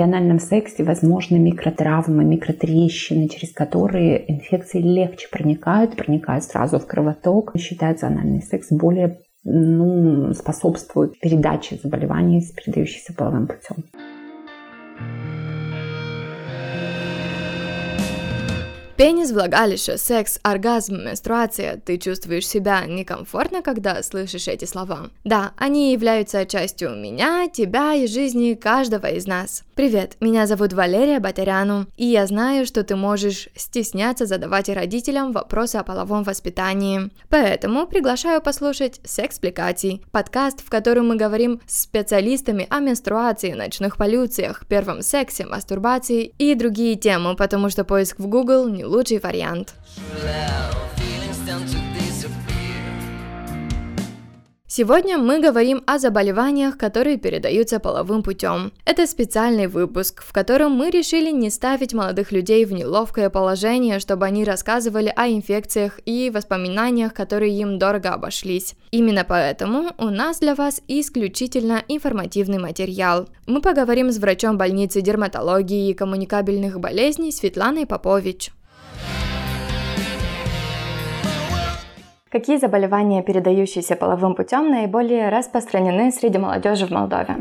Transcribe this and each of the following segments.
при анальном сексе возможны микротравмы, микротрещины, через которые инфекции легче проникают, проникают сразу в кровоток. Считается анальный секс более ну, способствует передаче заболеваний, передающихся половым путем. Пенис, влагалище, секс, оргазм, менструация. Ты чувствуешь себя некомфортно, когда слышишь эти слова? Да, они являются частью меня, тебя и жизни каждого из нас. Привет, меня зовут Валерия Батаряну, и я знаю, что ты можешь стесняться задавать родителям вопросы о половом воспитании. Поэтому приглашаю послушать «Секспликаций» – подкаст, в котором мы говорим с специалистами о менструации, ночных полюциях, первом сексе, мастурбации и другие темы, потому что поиск в Google не лучший вариант. Сегодня мы говорим о заболеваниях, которые передаются половым путем. Это специальный выпуск, в котором мы решили не ставить молодых людей в неловкое положение, чтобы они рассказывали о инфекциях и воспоминаниях, которые им дорого обошлись. Именно поэтому у нас для вас исключительно информативный материал. Мы поговорим с врачом больницы дерматологии и коммуникабельных болезней Светланой Попович. Какие заболевания, передающиеся половым путем, наиболее распространены среди молодежи в Молдове?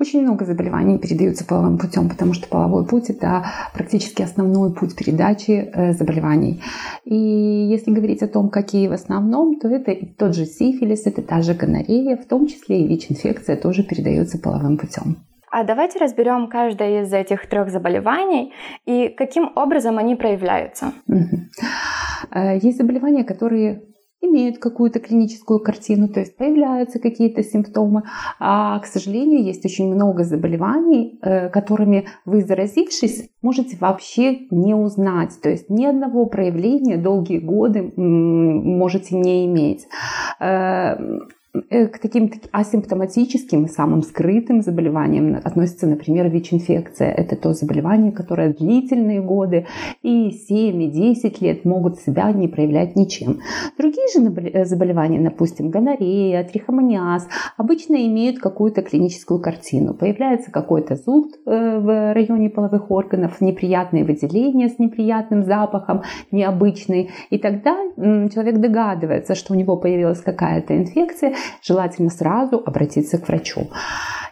Очень много заболеваний передаются половым путем, потому что половой путь это практически основной путь передачи э, заболеваний. И если говорить о том, какие в основном, то это и тот же сифилис, это та же гонорея, в том числе и ВИЧ-инфекция тоже передается половым путем. А давайте разберем каждое из этих трех заболеваний и каким образом они проявляются. Э, есть заболевания, которые имеют какую-то клиническую картину, то есть появляются какие-то симптомы. А, к сожалению, есть очень много заболеваний, э, которыми вы, заразившись, можете вообще не узнать. То есть ни одного проявления долгие годы можете не иметь. Э, к таким асимптоматическим и самым скрытым заболеваниям относится, например, ВИЧ-инфекция. Это то заболевание, которое длительные годы и 7, и 10 лет могут себя не проявлять ничем. Другие же э, заболевания, допустим, гонорея, трихомониаз, обычно имеют какую-то клиническую картину. Появляется какой-то зуд э, в районе половых органов, неприятные выделения с неприятным запахом, необычный. И тогда человек догадывается, что у него появилась какая-то инфекция, желательно сразу обратиться к врачу.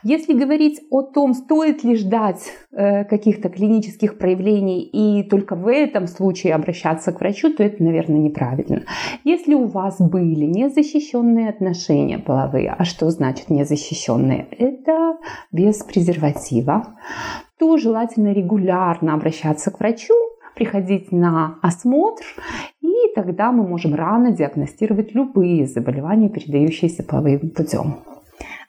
Если говорить о том, стоит ли ждать э, каких-то клинических проявлений и только в этом случае обращаться к врачу, то это, наверное, неправильно. Если у вас были незащищенные отношения половые, а что значит незащищенные? Это без презерватива, то желательно регулярно обращаться к врачу, приходить на осмотр тогда мы можем рано диагностировать любые заболевания, передающиеся половым путем.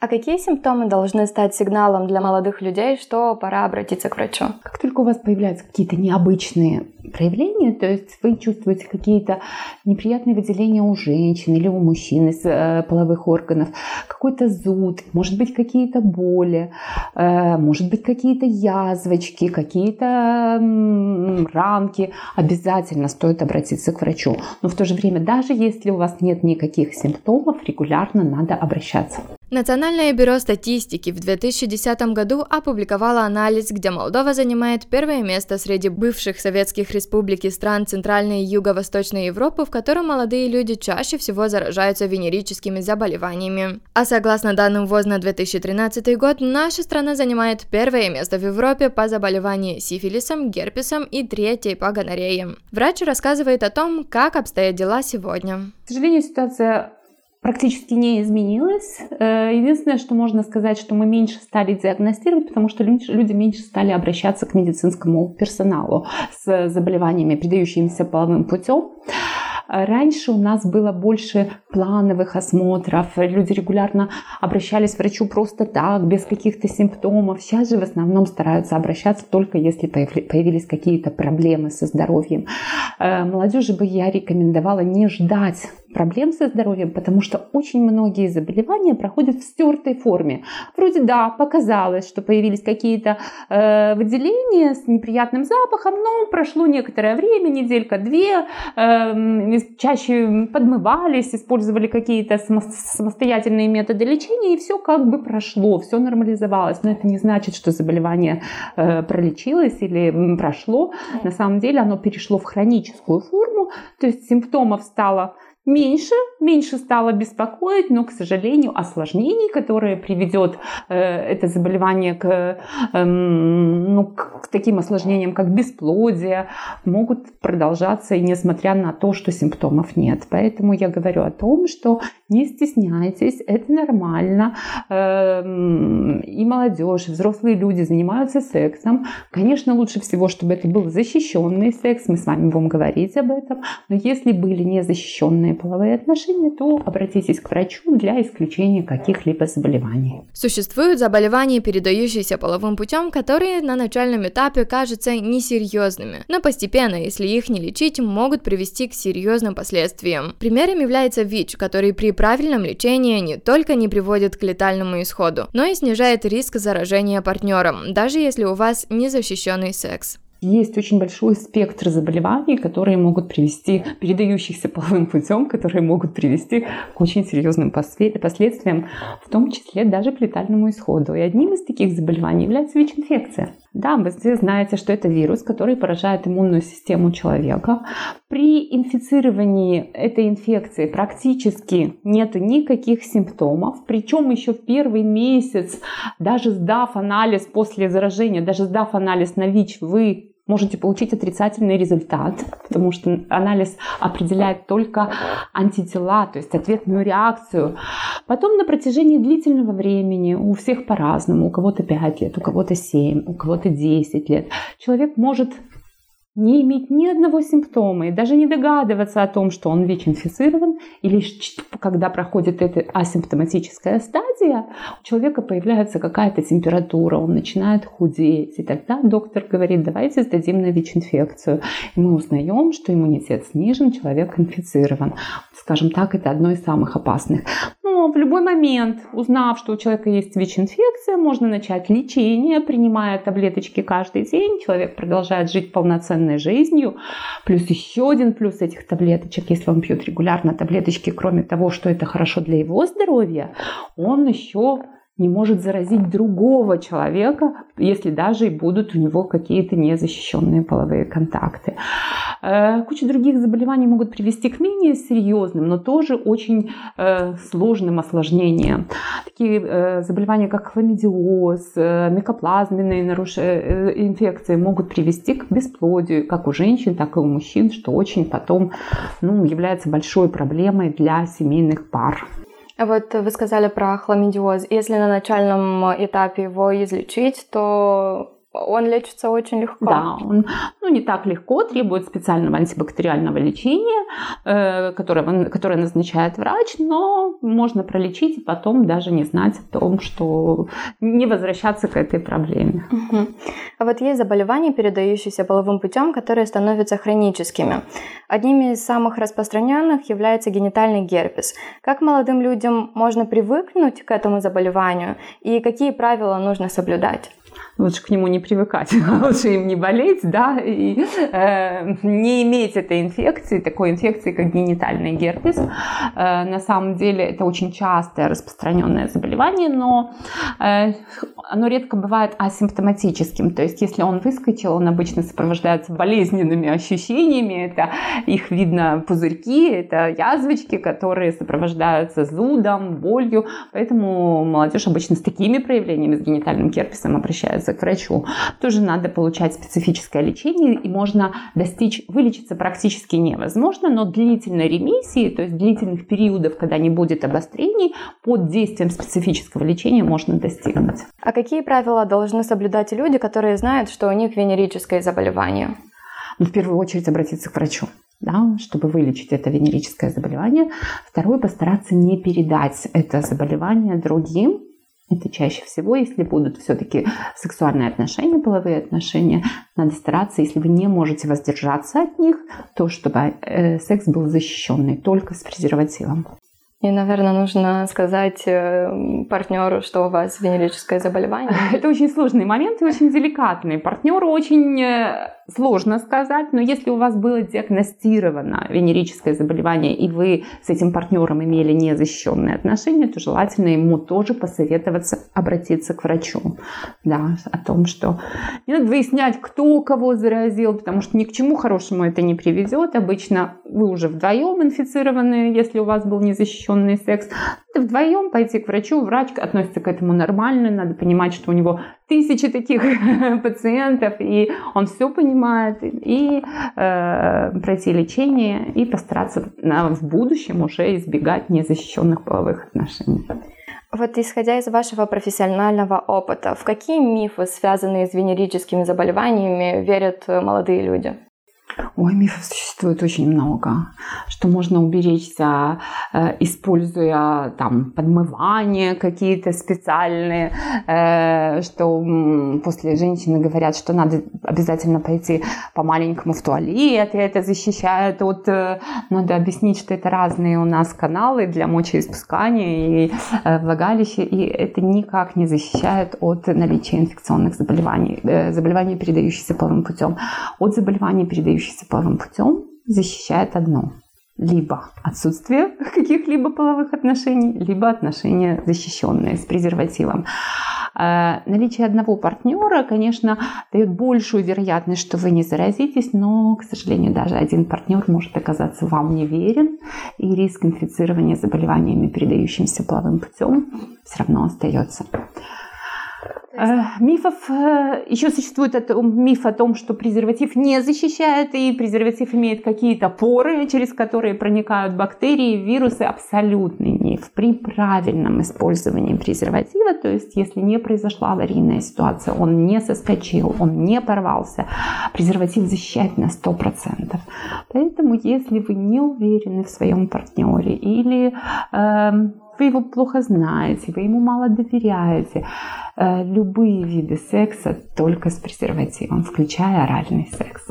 А какие симптомы должны стать сигналом для молодых людей, что пора обратиться к врачу? Как только у вас появляются какие-то необычные проявления, то есть вы чувствуете какие-то неприятные выделения у женщин или у мужчин из э, половых органов, какой-то зуд, может быть какие-то боли, э, может быть какие-то язвочки, какие-то э, ранки, обязательно стоит обратиться к врачу. Но в то же время, даже если у вас нет никаких симптомов, регулярно надо обращаться. Национальное бюро статистики в 2010 году опубликовало анализ, где Молдова занимает первое место среди бывших советских республик и стран Центральной и Юго-Восточной Европы, в котором молодые люди чаще всего заражаются венерическими заболеваниями. А согласно данным ВОЗ на 2013 год, наша страна занимает первое место в Европе по заболеванию сифилисом, герпесом и третьей по гонореям. Врач рассказывает о том, как обстоят дела сегодня. К сожалению, ситуация практически не изменилось. Э, единственное, что можно сказать, что мы меньше стали диагностировать, потому что люди меньше стали обращаться к медицинскому персоналу с заболеваниями, передающимися половым путем. Раньше у нас было больше плановых осмотров, люди регулярно обращались к врачу просто так, без каких-то симптомов. Сейчас же в основном стараются обращаться только если появились какие-то проблемы со здоровьем. Э, молодежи бы я рекомендовала не ждать проблем со здоровьем, потому что очень многие заболевания проходят в стертой форме. Вроде да, показалось, что появились какие-то э, выделения с неприятным запахом, но прошло некоторое время, неделька-две, э, чаще подмывались, использовали какие-то самостоятельные методы лечения, и все как бы прошло, все нормализовалось. Но это не значит, что заболевание э, пролечилось или прошло. На самом деле оно перешло в хроническую форму, то есть симптомов стало меньше, меньше стало беспокоить, но, к сожалению, осложнений, которые приведет э, это заболевание к, э, ну, к, таким осложнениям, как бесплодие, могут продолжаться и несмотря на то, что симптомов нет. Поэтому я говорю о том, что не стесняйтесь, это нормально. Э, и молодежь, и взрослые люди занимаются сексом. Конечно, лучше всего, чтобы это был защищенный секс, мы с вами будем говорить об этом, но если были незащищенные нормальные половые отношения, то обратитесь к врачу для исключения каких-либо заболеваний. Существуют заболевания, передающиеся половым путем, которые на начальном этапе кажутся несерьезными, но постепенно, если их не лечить, могут привести к серьезным последствиям. Примером является ВИЧ, который при правильном лечении не только не приводит к летальному исходу, но и снижает риск заражения партнером, даже если у вас незащищенный секс. Есть очень большой спектр заболеваний, которые могут привести, передающихся половым путем, которые могут привести к очень серьезным последствиям, в том числе даже к летальному исходу. И одним из таких заболеваний является ВИЧ-инфекция. Да, вы все знаете, что это вирус, который поражает иммунную систему человека. При инфицировании этой инфекции практически нет никаких симптомов. Причем еще в первый месяц, даже сдав анализ после заражения, даже сдав анализ на ВИЧ, вы можете получить отрицательный результат, потому что анализ определяет только антитела, то есть ответную реакцию. Потом на протяжении длительного времени, у всех по-разному, у кого-то 5 лет, у кого-то 7, у кого-то 10 лет, человек может не иметь ни одного симптома и даже не догадываться о том, что он ВИЧ-инфицирован, или когда проходит эта асимптоматическая стадия, у человека появляется какая-то температура, он начинает худеть, и тогда доктор говорит, давайте сдадим на ВИЧ-инфекцию. И мы узнаем, что иммунитет снижен, человек инфицирован. Скажем так, это одно из самых опасных. Но в любой момент, узнав, что у человека есть ВИЧ-инфекция, можно начать лечение, принимая таблеточки каждый день. Человек продолжает жить полноценной жизнью. Плюс еще один плюс этих таблеточек, если он пьет регулярно таблеточки, кроме того, что это хорошо для его здоровья, он еще не может заразить другого человека, если даже и будут у него какие-то незащищенные половые контакты. Э, куча других заболеваний могут привести к менее серьезным, но тоже очень э, сложным осложнениям. Такие э, заболевания, как хламидиоз, микоплазменные инфекции могут привести к бесплодию как у женщин, так и у мужчин, что очень потом ну, является большой проблемой для семейных пар. Вот вы сказали про хламидиоз. Если на начальном этапе его излечить, то он лечится очень легко. Да, он ну, не так легко, требует специального антибактериального лечения, э, которое, которое назначает врач, но можно пролечить и потом даже не знать о том, что не возвращаться к этой проблеме. Угу. А вот есть заболевания, передающиеся половым путем, которые становятся хроническими. Одним из самых распространенных является генитальный герпес. Как молодым людям можно привыкнуть к этому заболеванию и какие правила нужно соблюдать? Лучше к нему не привыкать, лучше им не болеть, да, и э, не иметь этой инфекции, такой инфекции, как генитальный герпес. Э, на самом деле это очень частое распространенное заболевание, но э, оно редко бывает асимптоматическим, то есть если он выскочил, он обычно сопровождается болезненными ощущениями, это их видно пузырьки, это язвочки, которые сопровождаются зудом, болью, поэтому молодежь обычно с такими проявлениями, с генитальным герпесом обращается обращаются к врачу, тоже надо получать специфическое лечение, и можно достичь, вылечиться практически невозможно, но длительной ремиссии, то есть длительных периодов, когда не будет обострений, под действием специфического лечения можно достигнуть. А какие правила должны соблюдать люди, которые знают, что у них венерическое заболевание? Ну, в первую очередь обратиться к врачу да, чтобы вылечить это венерическое заболевание. Второе, постараться не передать это заболевание другим, Это чаще всего, если будут все-таки сексуальные отношения, половые отношения, надо стараться, если вы не можете воздержаться от них, то чтобы э, секс был защищенный только с презервативом. И, наверное, нужно сказать э, партнеру, что у вас венерическое заболевание. Это очень сложный момент и очень деликатный. Партнеру очень э, сложно сказать, но если у вас было диагностировано венерическое заболевание, и вы с этим партнером имели незащищенные отношения, то желательно ему тоже посоветоваться обратиться к врачу. Да, о том, что не надо выяснять, кто кого заразил, потому что ни к чему хорошему это не приведет. Обычно вы уже вдвоем инфицированы, если у вас был незащищенный незащищенный секс. Это вдвоем пойти к врачу, врач относится к этому нормально, надо понимать, что у него тысячи таких пациентов, и он все понимает, и э, пройти лечение, и постараться на, в будущем уже избегать незащищенных половых отношений. Вот исходя из вашего профессионального опыта, в какие мифы, связанные с венерическими заболеваниями, верят молодые люди? Ой, мифов существует очень много, что можно уберечься, э, используя там подмывания какие-то специальные, э, что после женщины говорят, что надо обязательно пойти по маленькому в туалет, и это защищает от... Э, надо объяснить, что это разные у нас каналы для мочеиспускания и влагалища, и это никак не защищает от наличия инфекционных заболеваний, заболеваний, передающихся половым путем, от заболеваний, передающихся передающийся половым путем, защищает одно. Либо отсутствие каких-либо половых отношений, либо отношения защищенные с презервативом. Э, наличие одного партнера, конечно, дает большую вероятность, что вы не заразитесь, но, к сожалению, даже один партнер может оказаться вам неверен, и риск инфицирования заболеваниями, передающимися половым путем, все равно остается. Э, мифов э, еще существует это, миф о том, что презерватив не защищает, и презерватив имеет какие-то поры, через которые проникают бактерии, вирусы. Абсолютный миф. При правильном использовании презерватива, то есть если не произошла аварийная ситуация, он не соскочил, он не порвался, презерватив защищает на 100%. Поэтому если вы не уверены в своем партнере или э, вы его плохо знаете, вы ему мало доверяете. Э, любые виды секса только с презервативом, включая оральный секс.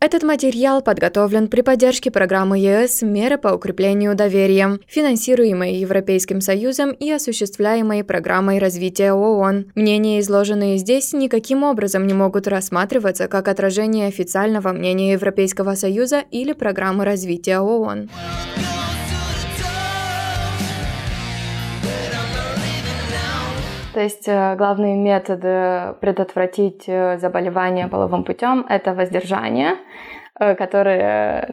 Этот материал подготовлен при поддержке программы ЕС «Меры по укреплению доверия», финансируемой Европейским Союзом и осуществляемой программой развития ООН. Мнения, изложенные здесь, никаким образом не могут рассматриваться как отражение официального мнения Европейского Союза или программы развития ООН. То есть э, главные методы предотвратить э, заболевание половым путем – это воздержание, э, который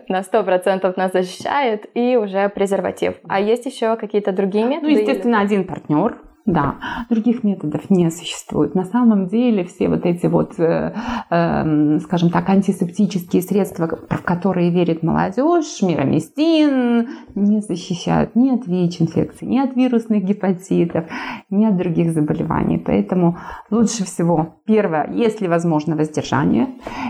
на 100% нас защищает, и уже презерватив. А есть еще какие-то другие методы? Ну, естественно, или... один партнер, да, других методов не существует. На самом деле все вот эти вот, э, э, скажем так, антисептические средства, в которые верит молодежь, мироместин, не защищают ни от ВИЧ-инфекции, ни от вирусных гепатитов, ни от других заболеваний. Поэтому лучше всего, первое, если возможно, воздержание.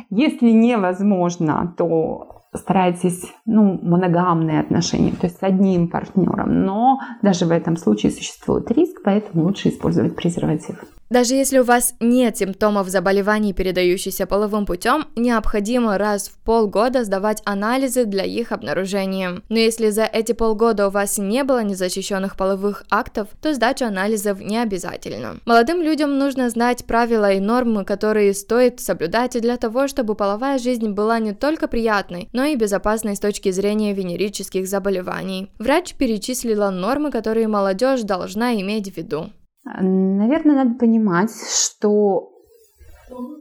Если невозможно, то старайтесь, ну, моногамные отношения, то есть с одним партнером, но даже в этом случае существует риск, поэтому лучше использовать презерватив. Даже если у вас нет симптомов заболеваний, передающихся половым путем, необходимо раз в полгода сдавать анализы для их обнаружения. Но если за эти полгода у вас не было незащищенных половых актов, то сдача анализов не обязательно. Молодым людям нужно знать правила и нормы, которые стоит соблюдать для того, чтобы половая жизнь была не только приятной, но и безопасной с точки зрения венерических заболеваний. Врач перечислила нормы, которые молодежь должна иметь в виду. Наверное, надо понимать, что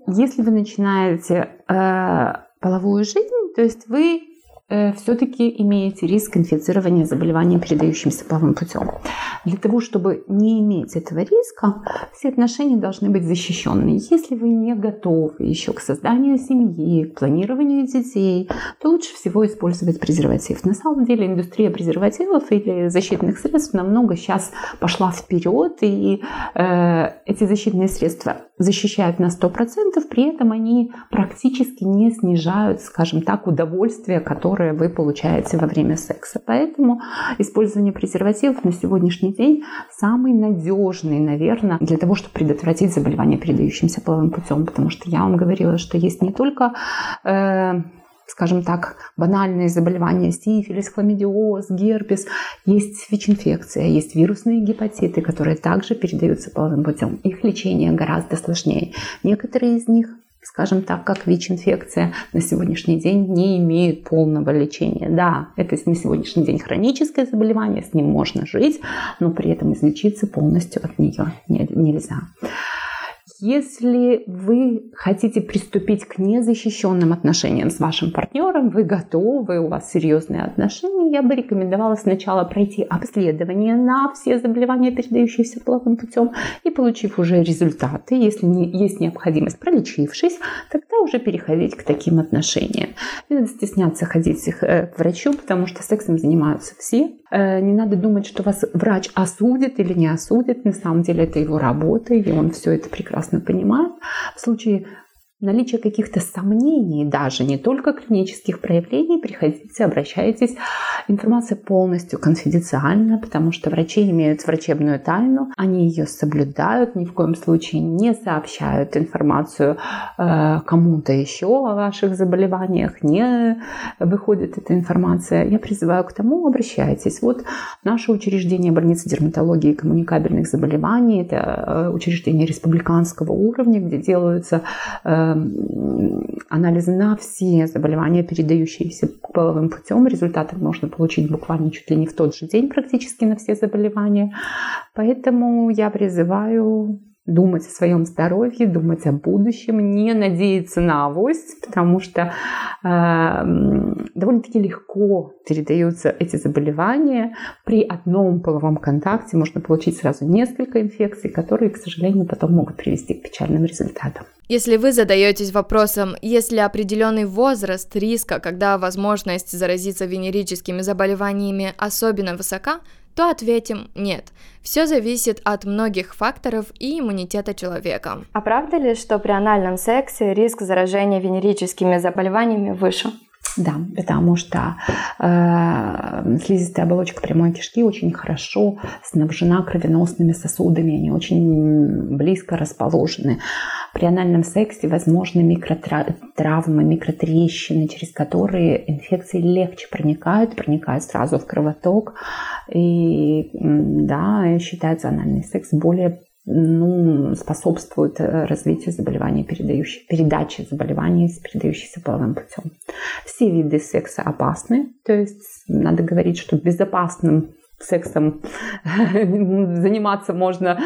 если вы начинаете э, половую жизнь, то есть вы все-таки имеете риск инфицирования заболеванием, передающимся половым путем. Для того, чтобы не иметь этого риска, все отношения должны быть защищенные. Если вы не готовы еще к созданию семьи, к планированию детей, то лучше всего использовать презерватив. На самом деле индустрия презервативов или защитных средств намного сейчас пошла вперед, и э, эти защитные средства защищают на 100%, при этом они практически не снижают, скажем так, удовольствие, которое вы получаете во время секса. Поэтому использование презервативов на сегодняшний день самый надежный, наверное, для того, чтобы предотвратить заболевание, передающимся половым путем. Потому что я вам говорила, что есть не только э, скажем так, банальные заболевания, сифилис, хламидиоз, герпес, есть ВИЧ-инфекция, есть вирусные гепатиты, которые также передаются половым путем. Их лечение гораздо сложнее. Некоторые из них скажем так, как ВИЧ-инфекция на сегодняшний день не имеют полного лечения. Да, это на сегодняшний день хроническое заболевание, с ним можно жить, но при этом излечиться полностью от нее нельзя. Если вы хотите приступить к незащищенным отношениям с вашим партнером, вы готовы, у вас серьезные отношения, я бы рекомендовала сначала пройти обследование на все заболевания, передающиеся половым путем, и получив уже результаты, если не, есть необходимость, пролечившись, тогда уже переходить к таким отношениям. Не надо стесняться ходить э, к врачу, потому что сексом занимаются все. Э, не надо думать, что вас врач осудит или не осудит. На самом деле это его работа, и он все это прекрасно понимает. В случае наличие каких-то сомнений, даже не только клинических проявлений, приходите, обращайтесь. Информация полностью конфиденциальна, потому что врачи имеют врачебную тайну, они ее соблюдают, ни в коем случае не сообщают информацию э, кому-то еще о ваших заболеваниях, не выходит эта информация. Я призываю к тому, обращайтесь. Вот наше учреждение больницы дерматологии и коммуникабельных заболеваний, это э, учреждение республиканского уровня, где делаются э, анализы на все заболевания, передающиеся половым путем. Результаты можно получить буквально чуть ли не в тот же день практически на все заболевания. Поэтому я призываю думать о своем здоровье, думать о будущем, не надеяться на авось, потому что э, довольно-таки легко передаются эти заболевания. При одном половом контакте можно получить сразу несколько инфекций, которые, к сожалению, потом могут привести к печальным результатам. Если вы задаетесь вопросом, есть ли определенный возраст риска, когда возможность заразиться венерическими заболеваниями особенно высока, то ответим нет. Все зависит от многих факторов и иммунитета человека. А правда ли, что при анальном сексе риск заражения венерическими заболеваниями выше? Да, потому что э, слизистая оболочка прямой кишки очень хорошо снабжена кровеносными сосудами, они очень близко расположены. При анальном сексе возможны микротравмы, микротрещины, через которые инфекции легче проникают, проникают сразу в кровоток. И да, считается анальный секс более ну, способствует э, развитию заболеваний, передающих, передачи заболеваний, передающихся половым путем. Все виды секса опасны, то есть надо говорить, что безопасным сексом заниматься можно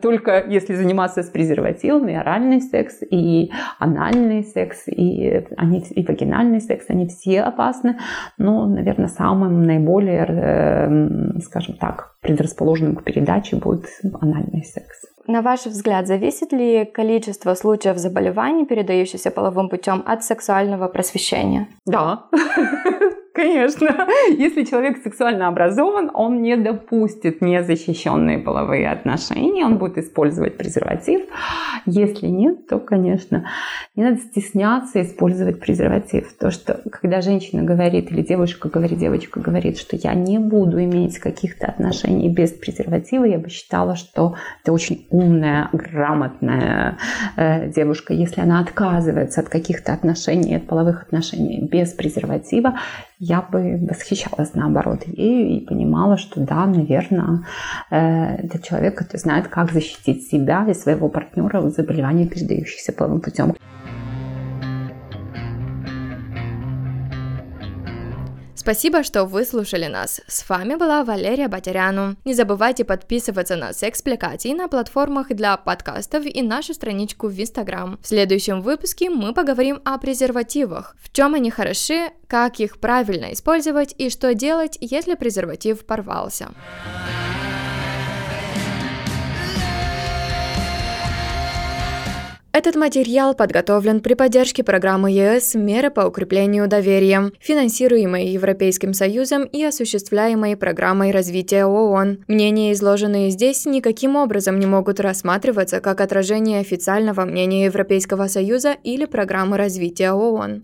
только если заниматься с презервативом, оральный секс, и анальный секс, и, они, и вагинальный секс, они все опасны, но, наверное, самым наиболее, э, скажем так, предрасположенным к передаче будет анальный секс. На ваш взгляд, зависит ли количество случаев заболеваний, передающихся половым путем, от сексуального просвещения? Да. Конечно. Если человек сексуально образован, он не допустит незащищенные половые отношения, он будет использовать презерватив. Если нет, то, конечно, не надо стесняться использовать презерватив. То, что когда женщина говорит или девушка говорит, девочка говорит, что я не буду иметь каких-то отношений без презерватива, я бы считала, что это очень умная, грамотная э, девушка. Если она отказывается от каких-то отношений, от половых отношений без презерватива, я бы восхищалась наоборот ею и понимала, что да, наверное, это человек, который знает, как защитить себя и своего партнера от заболеваний, передающихся половым путем. Спасибо, что выслушали нас. С вами была Валерия Батяряну. Не забывайте подписываться на Секспликати на платформах для подкастов и нашу страничку в Инстаграм. В следующем выпуске мы поговорим о презервативах, в чем они хороши, как их правильно использовать и что делать, если презерватив порвался. Этот материал подготовлен при поддержке программы ЕС «Меры по укреплению доверия», финансируемой Европейским Союзом и осуществляемой программой развития ООН. Мнения, изложенные здесь, никаким образом не могут рассматриваться как отражение официального мнения Европейского Союза или программы развития ООН.